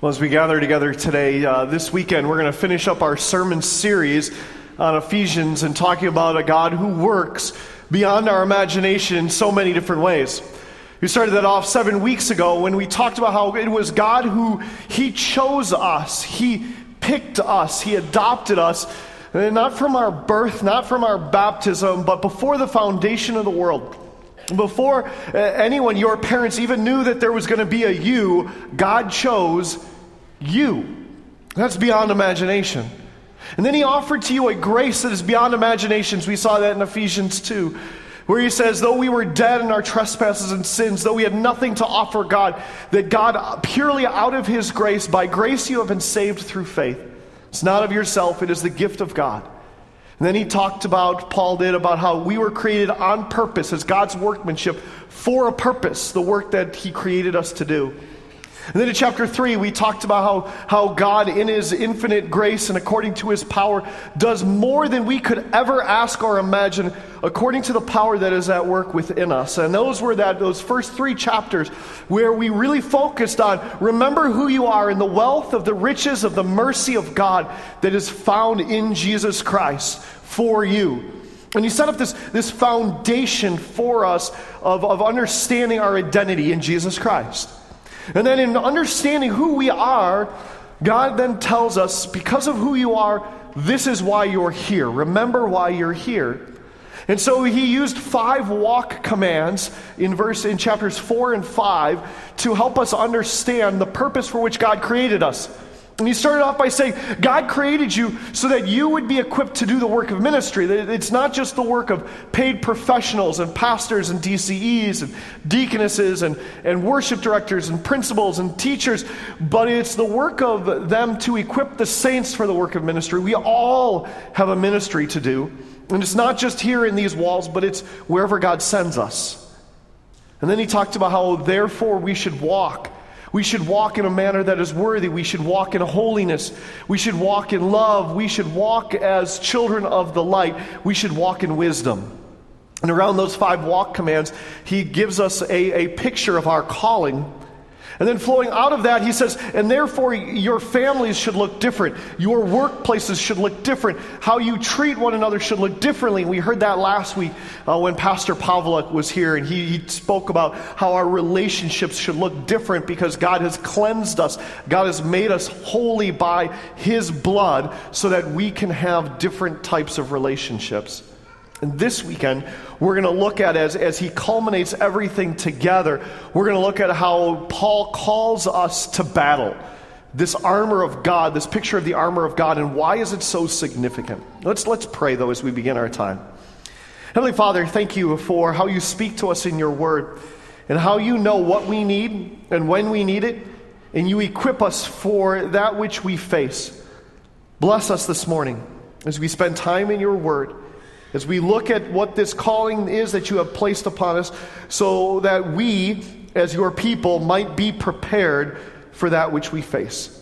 Well, as we gather together today, uh, this weekend, we're going to finish up our sermon series on Ephesians and talking about a God who works beyond our imagination in so many different ways. We started that off seven weeks ago when we talked about how it was God who He chose us, He picked us, He adopted us, not from our birth, not from our baptism, but before the foundation of the world. Before uh, anyone, your parents, even knew that there was going to be a you, God chose you. That's beyond imagination. And then he offered to you a grace that is beyond imaginations. We saw that in Ephesians 2, where he says, Though we were dead in our trespasses and sins, though we had nothing to offer God, that God, purely out of his grace, by grace you have been saved through faith. It's not of yourself, it is the gift of God. And then he talked about, Paul did, about how we were created on purpose as God's workmanship for a purpose, the work that he created us to do. And then in chapter 3, we talked about how, how God, in his infinite grace and according to his power, does more than we could ever ask or imagine according to the power that is at work within us. And those were that those first three chapters where we really focused on remember who you are in the wealth of the riches of the mercy of God that is found in Jesus Christ for you. And he set up this, this foundation for us of, of understanding our identity in Jesus Christ. And then in understanding who we are, God then tells us, because of who you are, this is why you're here. Remember why you're here. And so he used five walk commands in verse in chapters 4 and 5 to help us understand the purpose for which God created us. And he started off by saying, God created you so that you would be equipped to do the work of ministry. It's not just the work of paid professionals and pastors and DCEs and deaconesses and, and worship directors and principals and teachers, but it's the work of them to equip the saints for the work of ministry. We all have a ministry to do. And it's not just here in these walls, but it's wherever God sends us. And then he talked about how, therefore, we should walk we should walk in a manner that is worthy. We should walk in holiness. We should walk in love. We should walk as children of the light. We should walk in wisdom. And around those five walk commands, he gives us a, a picture of our calling and then flowing out of that, he says, and therefore your families should look different. Your workplaces should look different. How you treat one another should look differently. We heard that last week uh, when Pastor Pavlik was here, and he, he spoke about how our relationships should look different because God has cleansed us. God has made us holy by his blood so that we can have different types of relationships. And this weekend, we're going to look at as, as he culminates everything together, we're going to look at how Paul calls us to battle. This armor of God, this picture of the armor of God, and why is it so significant? Let's, let's pray, though, as we begin our time. Heavenly Father, thank you for how you speak to us in your word and how you know what we need and when we need it, and you equip us for that which we face. Bless us this morning as we spend time in your word as we look at what this calling is that you have placed upon us, so that we, as your people, might be prepared for that which we face.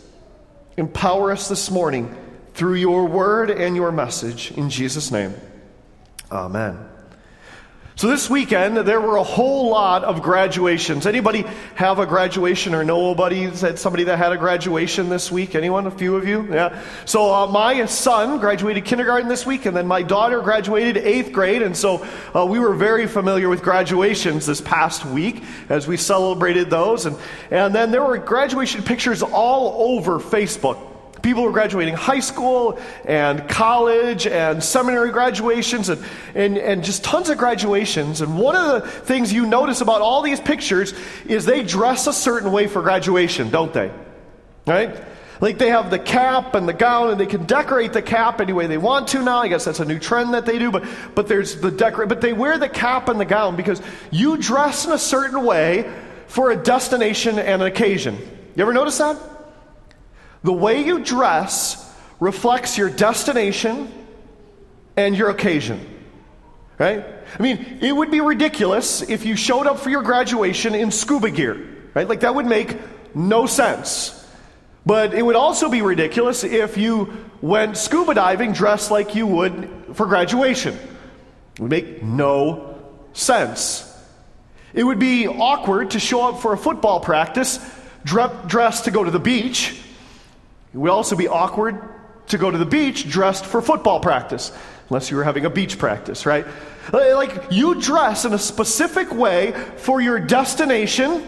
Empower us this morning through your word and your message. In Jesus' name, amen. So this weekend there were a whole lot of graduations. Anybody have a graduation or know anybody that somebody that had a graduation this week? Anyone? A few of you? Yeah. So uh, my son graduated kindergarten this week, and then my daughter graduated eighth grade, and so uh, we were very familiar with graduations this past week as we celebrated those, and and then there were graduation pictures all over Facebook. People were graduating high school and college and seminary graduations and, and, and just tons of graduations. And one of the things you notice about all these pictures is they dress a certain way for graduation, don't they? Right? Like they have the cap and the gown, and they can decorate the cap any way they want to now. I guess that's a new trend that they do. But but there's the decorate. But they wear the cap and the gown because you dress in a certain way for a destination and an occasion. You ever notice that? The way you dress reflects your destination and your occasion. Right? I mean, it would be ridiculous if you showed up for your graduation in scuba gear. Right? Like that would make no sense. But it would also be ridiculous if you went scuba diving dressed like you would for graduation. It would make no sense. It would be awkward to show up for a football practice dressed to go to the beach. It would also be awkward to go to the beach dressed for football practice, unless you were having a beach practice, right? Like you dress in a specific way for your destination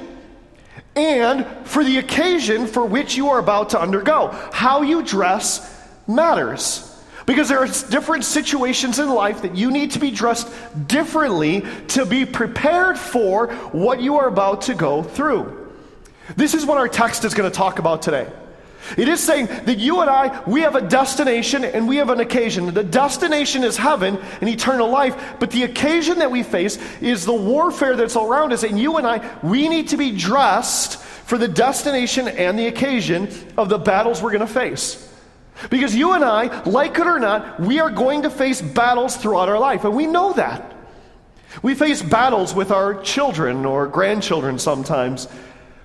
and for the occasion for which you are about to undergo. How you dress matters. Because there are different situations in life that you need to be dressed differently to be prepared for what you are about to go through. This is what our text is going to talk about today. It is saying that you and I, we have a destination and we have an occasion. The destination is heaven and eternal life, but the occasion that we face is the warfare that's around us. And you and I, we need to be dressed for the destination and the occasion of the battles we're going to face. Because you and I, like it or not, we are going to face battles throughout our life, and we know that. We face battles with our children or grandchildren sometimes.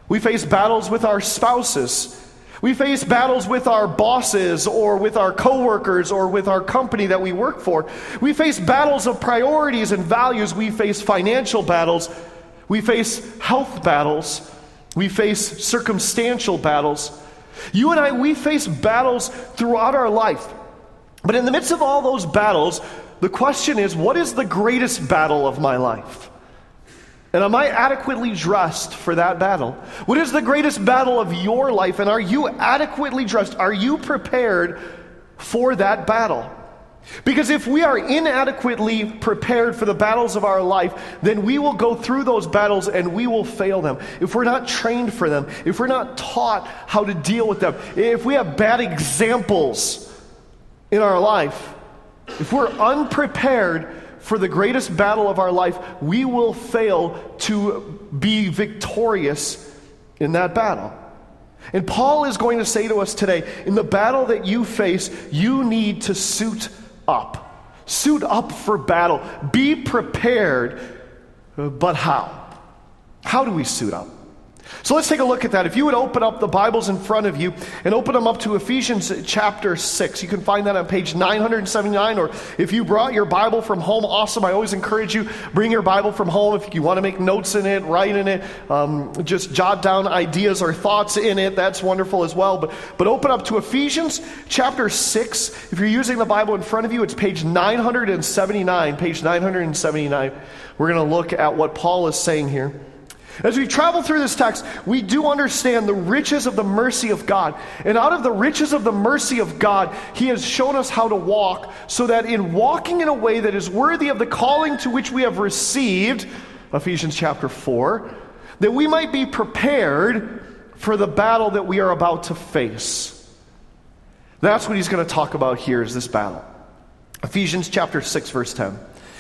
We face battles with our spouses. We face battles with our bosses or with our coworkers or with our company that we work for. We face battles of priorities and values. We face financial battles. We face health battles. We face circumstantial battles. You and I, we face battles throughout our life. But in the midst of all those battles, the question is what is the greatest battle of my life? And am I adequately dressed for that battle? What is the greatest battle of your life? And are you adequately dressed? Are you prepared for that battle? Because if we are inadequately prepared for the battles of our life, then we will go through those battles and we will fail them. If we're not trained for them, if we're not taught how to deal with them, if we have bad examples in our life, if we're unprepared for the greatest battle of our life, we will fail to be victorious in that battle. And Paul is going to say to us today in the battle that you face, you need to suit up. Suit up for battle. Be prepared. But how? How do we suit up? So let's take a look at that. If you would open up the Bibles in front of you and open them up to Ephesians chapter 6, you can find that on page 979. Or if you brought your Bible from home, awesome. I always encourage you, bring your Bible from home. If you want to make notes in it, write in it, um, just jot down ideas or thoughts in it, that's wonderful as well. But, but open up to Ephesians chapter 6. If you're using the Bible in front of you, it's page 979. Page 979. We're going to look at what Paul is saying here. As we travel through this text, we do understand the riches of the mercy of God. And out of the riches of the mercy of God, He has shown us how to walk so that in walking in a way that is worthy of the calling to which we have received, Ephesians chapter 4, that we might be prepared for the battle that we are about to face. That's what he's going to talk about here is this battle. Ephesians chapter 6 verse 10.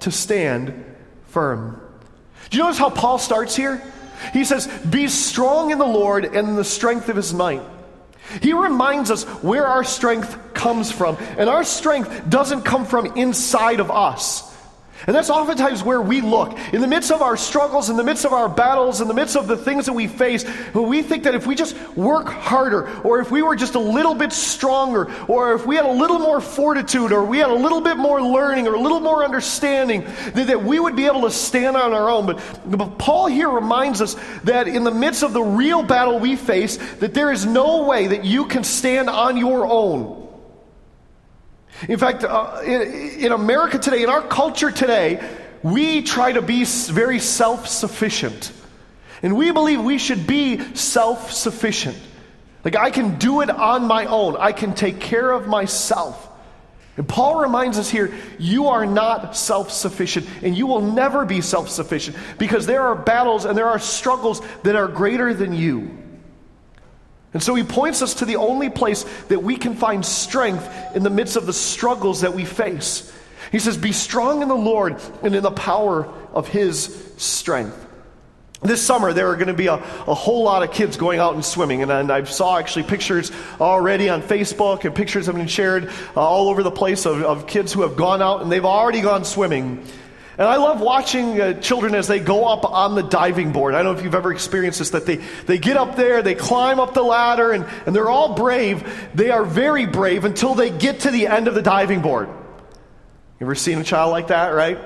to stand firm. Do you notice how Paul starts here? He says, Be strong in the Lord and in the strength of his might. He reminds us where our strength comes from. And our strength doesn't come from inside of us. And that's oftentimes where we look. In the midst of our struggles, in the midst of our battles, in the midst of the things that we face, we think that if we just work harder, or if we were just a little bit stronger, or if we had a little more fortitude, or we had a little bit more learning, or a little more understanding, that, that we would be able to stand on our own. But, but Paul here reminds us that in the midst of the real battle we face, that there is no way that you can stand on your own. In fact, uh, in, in America today, in our culture today, we try to be very self sufficient. And we believe we should be self sufficient. Like, I can do it on my own, I can take care of myself. And Paul reminds us here you are not self sufficient, and you will never be self sufficient because there are battles and there are struggles that are greater than you. And so he points us to the only place that we can find strength in the midst of the struggles that we face. He says, Be strong in the Lord and in the power of his strength. this summer there are going to be a, a whole lot of kids going out and swimming and, and i saw actually pictures already on facebook and pictures have been shared uh, all over the place of, of kids who have gone out and they've already gone swimming and I love watching uh, children as they go up on the diving board. I don't know if you've ever experienced this, that they, they get up there, they climb up the ladder, and, and they're all brave. They are very brave until they get to the end of the diving board. You ever seen a child like that, right?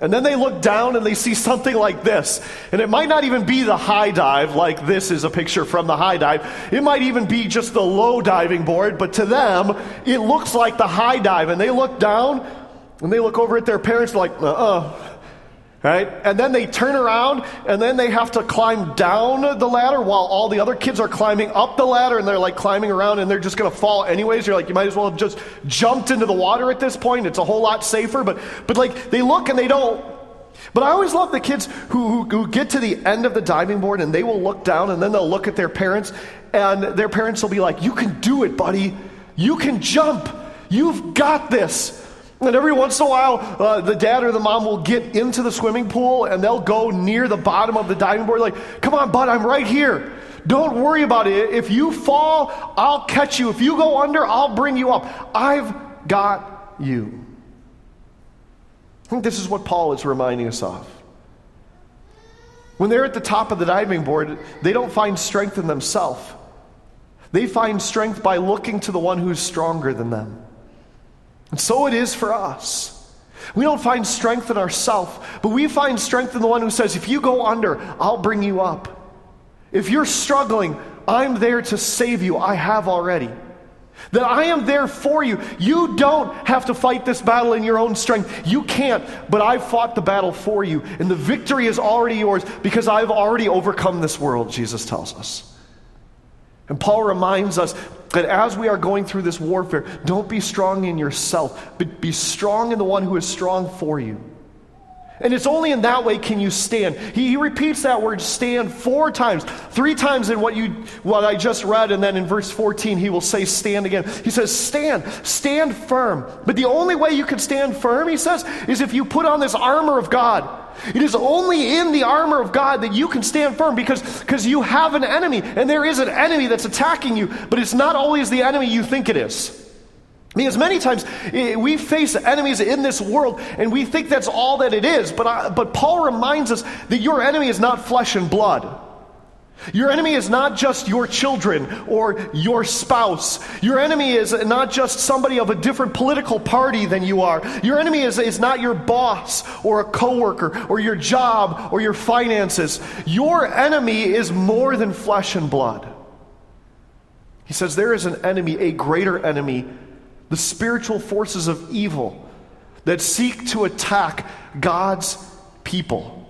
And then they look down and they see something like this. And it might not even be the high dive, like this is a picture from the high dive. It might even be just the low diving board, but to them, it looks like the high dive. And they look down and they look over at their parents like, uh uh Right? And then they turn around and then they have to climb down the ladder while all the other kids are climbing up the ladder and they're like climbing around and they're just going to fall anyways. You're like, you might as well have just jumped into the water at this point. It's a whole lot safer. But, but like, they look and they don't. But I always love the kids who, who, who get to the end of the diving board and they will look down and then they'll look at their parents and their parents will be like, You can do it, buddy. You can jump. You've got this. And every once in a while, uh, the dad or the mom will get into the swimming pool and they'll go near the bottom of the diving board, like, come on, bud, I'm right here. Don't worry about it. If you fall, I'll catch you. If you go under, I'll bring you up. I've got you. I think this is what Paul is reminding us of. When they're at the top of the diving board, they don't find strength in themselves. They find strength by looking to the one who's stronger than them. And so it is for us. We don't find strength in ourselves, but we find strength in the one who says, If you go under, I'll bring you up. If you're struggling, I'm there to save you. I have already. That I am there for you. You don't have to fight this battle in your own strength. You can't, but I've fought the battle for you. And the victory is already yours because I've already overcome this world, Jesus tells us. And Paul reminds us that as we are going through this warfare, don't be strong in yourself, but be strong in the one who is strong for you. And it's only in that way can you stand. He, he, repeats that word stand four times, three times in what you what I just read, and then in verse 14 he will say stand again. He says, stand, stand firm. But the only way you can stand firm, he says, is if you put on this armor of God. It is only in the armor of God that you can stand firm because, because you have an enemy, and there is an enemy that's attacking you, but it's not always the enemy you think it is. Because many times eh, we face enemies in this world and we think that's all that it is. But, I, but Paul reminds us that your enemy is not flesh and blood. Your enemy is not just your children or your spouse. Your enemy is not just somebody of a different political party than you are. Your enemy is, is not your boss or a coworker or your job or your finances. Your enemy is more than flesh and blood. He says there is an enemy, a greater enemy the spiritual forces of evil that seek to attack God's people.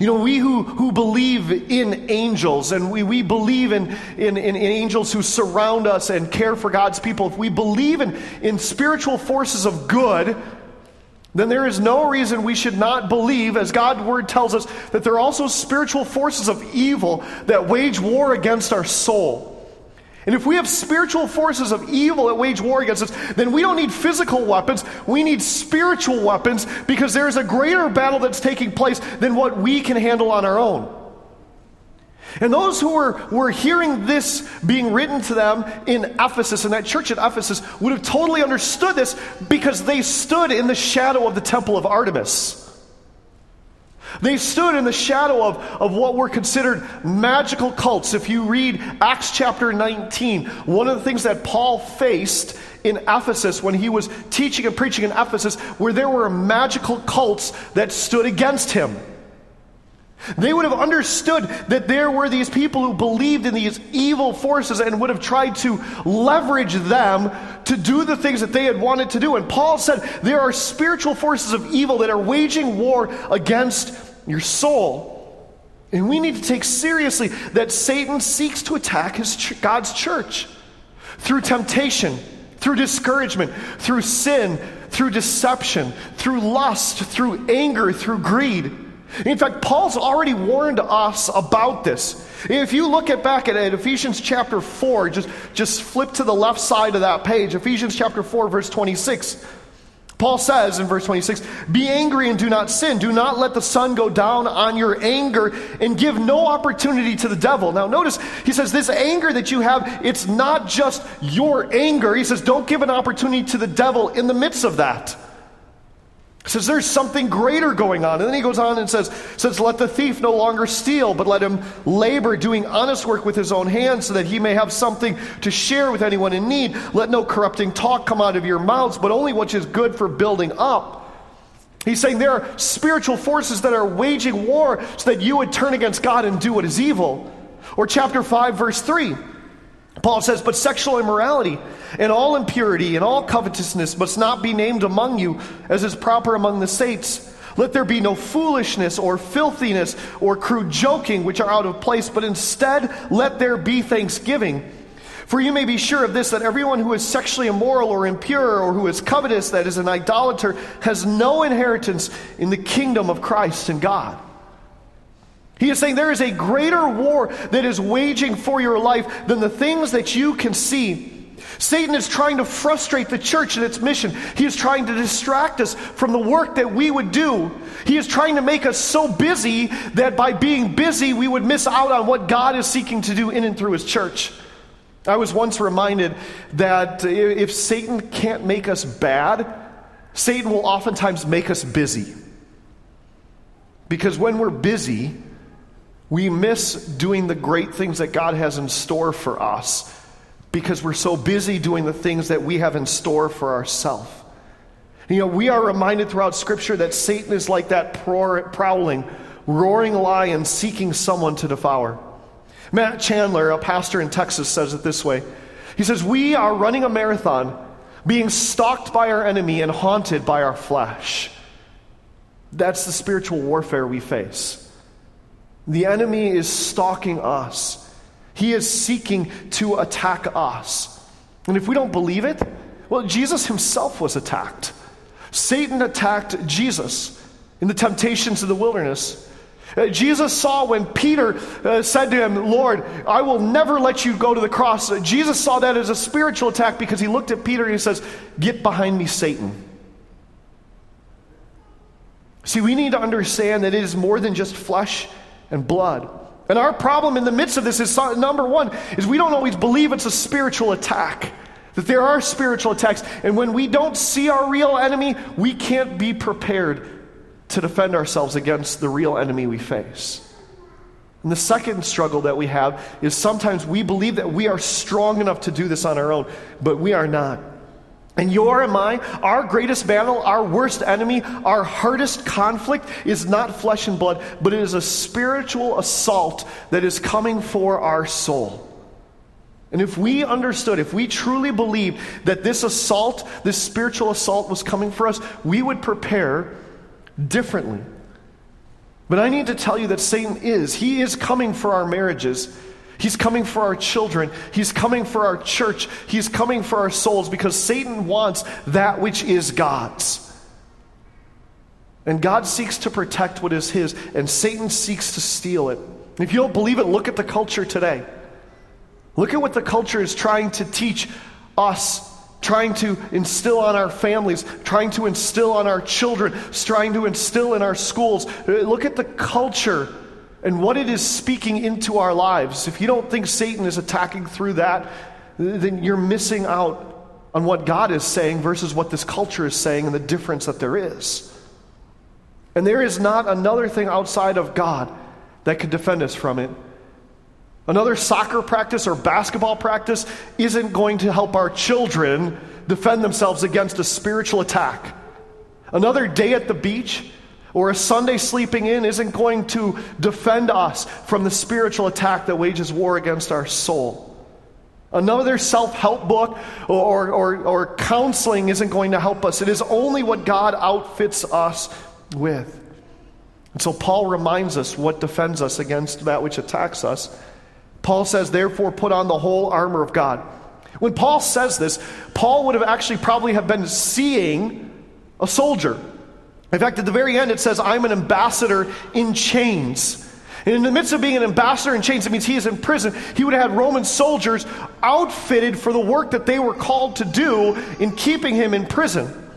You know, we who, who believe in angels and we, we believe in, in, in, angels who surround us and care for God's people, if we believe in, in spiritual forces of good, then there is no reason we should not believe, as God's word tells us, that there are also spiritual forces of evil that wage war against our soul. And if we have spiritual forces of evil that wage war against us, then we don't need physical weapons. We need spiritual weapons because there is a greater battle that's taking place than what we can handle on our own. And those who were, were hearing this being written to them in Ephesus, and that church at Ephesus, would have totally understood this because they stood in the shadow of the temple of Artemis. They stood in the shadow of, of what were considered magical cults. If you read Acts chapter 19, one of the things that Paul faced in Ephesus when he was teaching and preaching in Ephesus, where there were magical cults that stood against him. They would have understood that there were these people who believed in these evil forces and would have tried to leverage them to do the things that they had wanted to do. And Paul said there are spiritual forces of evil that are waging war against your soul. And we need to take seriously that Satan seeks to attack his God's church through temptation, through discouragement, through sin, through deception, through lust, through anger, through greed. In fact, Paul's already warned us about this. If you look at back at, at Ephesians chapter 4, just, just flip to the left side of that page, Ephesians chapter 4, verse 26. Paul says in verse 26 Be angry and do not sin. Do not let the sun go down on your anger and give no opportunity to the devil. Now, notice he says, This anger that you have, it's not just your anger. He says, Don't give an opportunity to the devil in the midst of that. Says there's something greater going on. And then he goes on and says, says, Let the thief no longer steal, but let him labor, doing honest work with his own hands, so that he may have something to share with anyone in need. Let no corrupting talk come out of your mouths, but only what is good for building up. He's saying there are spiritual forces that are waging war so that you would turn against God and do what is evil. Or chapter 5, verse 3. Paul says, But sexual immorality and all impurity and all covetousness must not be named among you as is proper among the saints. Let there be no foolishness or filthiness or crude joking, which are out of place, but instead let there be thanksgiving. For you may be sure of this that everyone who is sexually immoral or impure or who is covetous, that is an idolater, has no inheritance in the kingdom of Christ and God. He is saying there is a greater war that is waging for your life than the things that you can see. Satan is trying to frustrate the church and its mission. He is trying to distract us from the work that we would do. He is trying to make us so busy that by being busy, we would miss out on what God is seeking to do in and through his church. I was once reminded that if Satan can't make us bad, Satan will oftentimes make us busy. Because when we're busy, we miss doing the great things that God has in store for us because we're so busy doing the things that we have in store for ourselves. You know, we are reminded throughout Scripture that Satan is like that prowling, roaring lion seeking someone to devour. Matt Chandler, a pastor in Texas, says it this way He says, We are running a marathon, being stalked by our enemy and haunted by our flesh. That's the spiritual warfare we face. The enemy is stalking us. He is seeking to attack us. And if we don't believe it, well, Jesus himself was attacked. Satan attacked Jesus in the temptations of the wilderness. Uh, Jesus saw when Peter uh, said to him, Lord, I will never let you go to the cross. Uh, Jesus saw that as a spiritual attack because he looked at Peter and he says, Get behind me, Satan. See, we need to understand that it is more than just flesh and blood. And our problem in the midst of this is number one, is we don't always believe it's a spiritual attack. That there are spiritual attacks. And when we don't see our real enemy, we can't be prepared to defend ourselves against the real enemy we face. And the second struggle that we have is sometimes we believe that we are strong enough to do this on our own, but we are not. And your and my, our greatest battle, our worst enemy, our hardest conflict is not flesh and blood, but it is a spiritual assault that is coming for our soul. And if we understood, if we truly believed that this assault, this spiritual assault was coming for us, we would prepare differently. But I need to tell you that Satan is. He is coming for our marriages. He's coming for our children. He's coming for our church. He's coming for our souls because Satan wants that which is God's. And God seeks to protect what is His, and Satan seeks to steal it. If you don't believe it, look at the culture today. Look at what the culture is trying to teach us, trying to instill on our families, trying to instill on our children, trying to instill in our schools. Uh, look at the culture and what it is speaking into our lives. If you don't think Satan is attacking through that, then you're missing out on what God is saying versus what this culture is saying and the difference that there is. And there is not another thing outside of God that could defend us from it. Another soccer practice or basketball practice isn't going to help our children defend themselves against a spiritual attack. Another day at the beach or a Sunday sleeping in isn't going to defend us from the spiritual attack that wages war against our soul. Another self help book or, or, or, counseling isn't going to help us. It is only what God outfits us with. And so Paul reminds us what defends us against that which attacks us. Paul says, therefore, put on the whole armor of God. When Paul says this, Paul would have actually probably have been seeing a soldier. In fact, at the very end, it says, I'm an ambassador in chains. And in the midst of being an ambassador in chains, it means he is in prison. He would have had Roman soldiers outfitted for the work that they were called to do in keeping him in prison.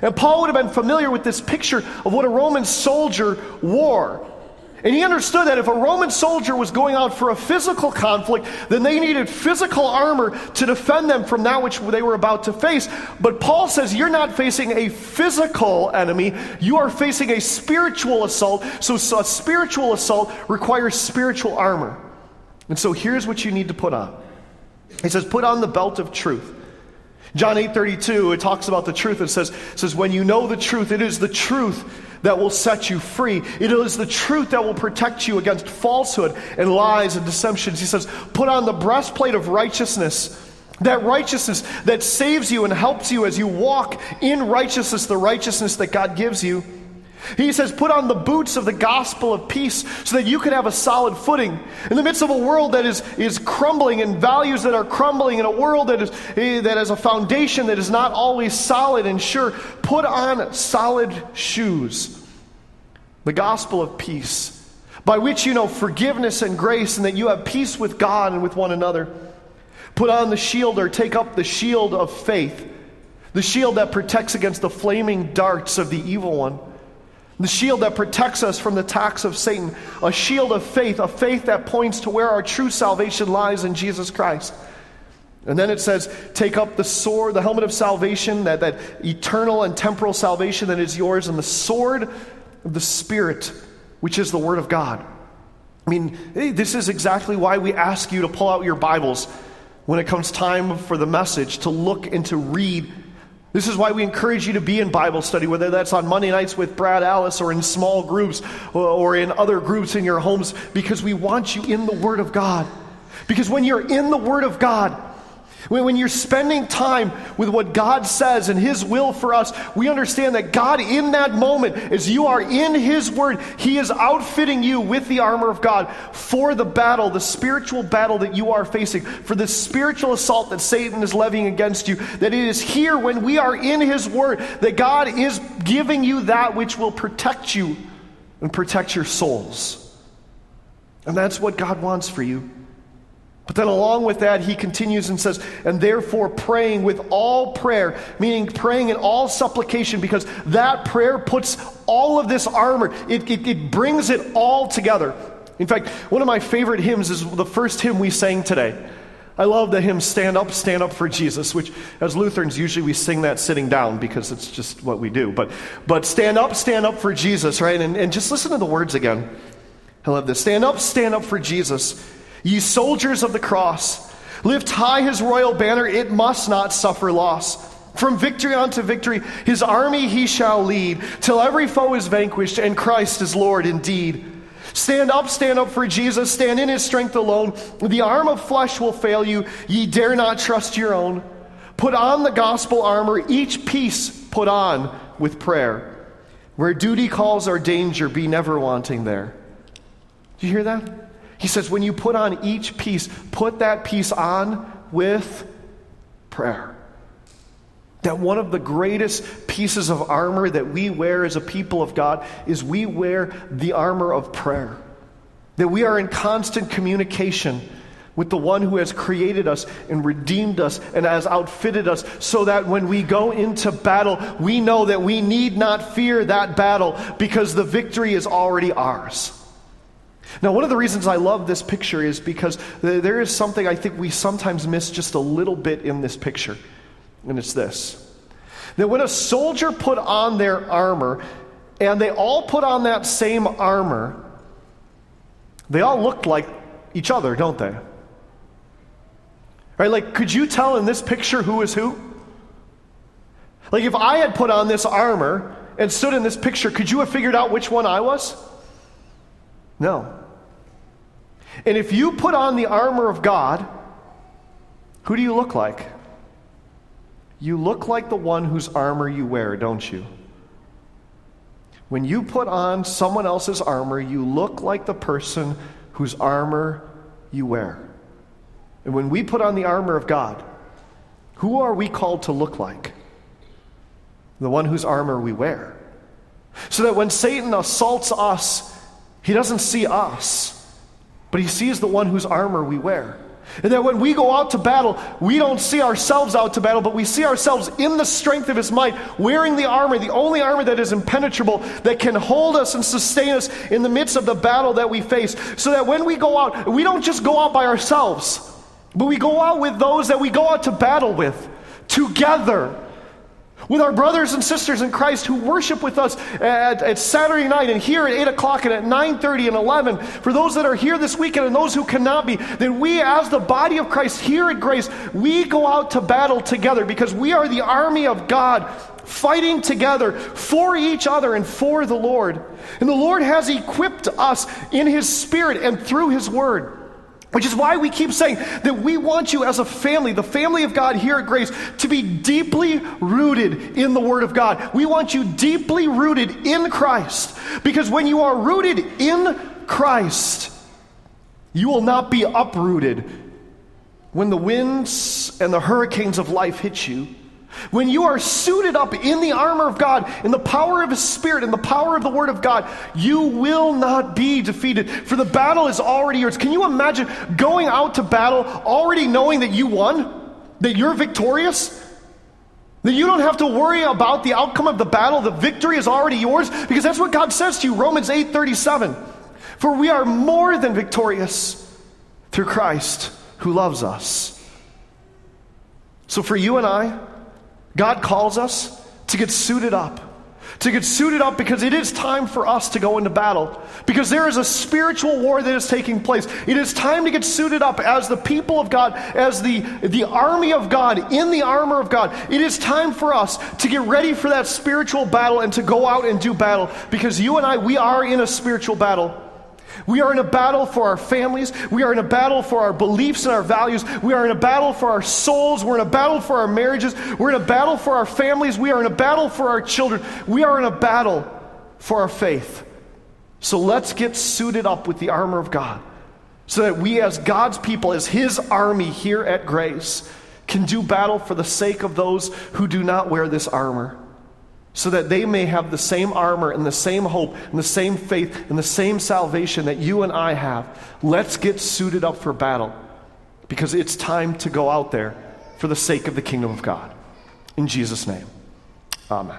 And Paul would have been familiar with this picture of what a Roman soldier wore. And he understood that if a Roman soldier was going out for a physical conflict, then they needed physical armor to defend them from that which they were about to face. But Paul says you're not facing a physical enemy, you are facing a spiritual assault. So, a spiritual assault requires spiritual armor. And so here's what you need to put on. He says, put on the belt of truth. John 8:32 it talks about the truth. It says, says when you know the truth, it is the truth that will set you free. It is the truth that will protect you against falsehood and lies and deceptions. He says, put on the breastplate of righteousness. That righteousness that saves you and helps you as you walk in righteousness, the righteousness that God gives you. He says, put on the boots of the gospel of peace so that you can have a solid footing. In the midst of a world that is, is crumbling and values that are crumbling, in a world that, is, eh, that has a foundation that is not always solid and sure, put on solid shoes. The gospel of peace, by which you know forgiveness and grace, and that you have peace with God and with one another. Put on the shield or take up the shield of faith, the shield that protects against the flaming darts of the evil one the shield that protects us from the attacks of Satan, a shield of faith, a faith that points to where our true salvation lies in Jesus Christ. And then it says, take up the sword, the helmet of salvation, that, that eternal and temporal salvation that is yours, and the sword of the Spirit, which is the Word of God. I mean, this is exactly why we ask you to pull out your Bibles when it comes time for the message, to look and to read this is why we encourage you to be in Bible study, whether that's on Monday nights with Brad Alice or in small groups uh, or in other groups in your homes, because we want you in the Word of God. Because when you're in the Word of God, when you're spending time with what God says and His will for us, we understand that God, in that moment, as you are in His Word, He is outfitting you with the armor of God for the battle, the spiritual battle that you are facing, for the spiritual assault that Satan is levying against you. That it is here when we are in His Word that God is giving you that which will protect you and protect your souls. And that's what God wants for you. But then, along with that, he continues and says, and therefore praying with all prayer, meaning praying in all supplication, because that prayer puts all of this armor, it, it, it brings it all together. In fact, one of my favorite hymns is the first hymn we sang today. I love the hymn Stand Up, Stand Up for Jesus, which as Lutherans usually we sing that sitting down because it's just what we do. But, but stand up, stand up for Jesus, right? And, and just listen to the words again. I love this. Stand up, stand up for Jesus. Ye soldiers of the cross, lift high his royal banner, it must not suffer loss. From victory unto victory, his army he shall lead, till every foe is vanquished, and Christ is Lord indeed. Stand up, stand up for Jesus, stand in his strength alone. The arm of flesh will fail you, ye dare not trust your own. Put on the gospel armor, each piece put on with prayer. Where duty calls our danger, be never wanting there. Do you hear that? He says, when you put on each piece, put that piece on with prayer. That one of the greatest pieces of armor that we wear as a people of God is we wear the armor of prayer. That we are in constant communication with the one who has created us and redeemed us and has outfitted us so that when we go into battle, we know that we need not fear that battle because the victory is already ours. Now, one of the reasons I love this picture is because there is something I think we sometimes miss just a little bit in this picture, and it's this that when a soldier put on their armor, and they all put on that same armor, they all looked like each other, don't they? Right? Like, could you tell in this picture who is who? Like, if I had put on this armor and stood in this picture, could you have figured out which one I was? No. And if you put on the armor of God, who do you look like? You look like the one whose armor you wear, don't you? When you put on someone else's armor, you look like the person whose armor you wear. And when we put on the armor of God, who are we called to look like? The one whose armor we wear. So that when Satan assaults us, he doesn't see us but he sees the one whose armor we wear. And that when we go out to battle, we don't see ourselves out to battle, but we see ourselves in the strength of His might, wearing the armor, the only armor that is impenetrable, that can hold us and sustain us in the midst of the battle that we face. So that when we go out, we don't just go out by ourselves, but we go out with those that we go out to battle with, together with our brothers and sisters in Christ who worship with us at, at, Saturday night and here at 8 o'clock and at 9.30 and 11, for those that are here this weekend and those who cannot be, then we as the body of Christ here at Grace, we go out to battle together because we are the army of God fighting together for each other and for the Lord. And the Lord has equipped us in His Spirit and through His Word. Which is why we keep saying that we want you as a family, the family of God here at Grace, to be deeply rooted in the Word of God. We want you deeply rooted in Christ. Because when you are rooted in Christ, you will not be uprooted when the winds and the hurricanes of life hit you. When you are suited up in the armor of God, in the power of His Spirit, in the power of the Word of God, you will not be defeated. For the battle is already yours. Can you imagine going out to battle already knowing that you won? That you're victorious? That you don't have to worry about the outcome of the battle. The victory is already yours because that's what God says to you. Romans 8 37. For we are more than victorious through Christ who loves us. So for you and I, God calls us to get suited up. To get suited up because it is time for us to go into battle. Because there is a spiritual war that is taking place. It is time to get suited up as the people of God, as the, the army of God, in the armor of God. It is time for us to get ready for that spiritual battle and to go out and do battle. Because you and I, we are in a spiritual battle. We are in a battle for our families. We are in a battle for our beliefs and our values. We are in a battle for our souls. We're in a battle for our marriages. We're in a battle for our families. We are in a battle for our children. We are in a battle for our faith. So let's get suited up with the armor of God so that we, as God's people, as His army here at Grace, can do battle for the sake of those who do not wear this armor so that they may have the same armor and the same hope and the same faith and the same salvation that you and I have. Let's get suited up for battle because it's time to go out there for the sake of the kingdom of God. In Jesus' name, amen.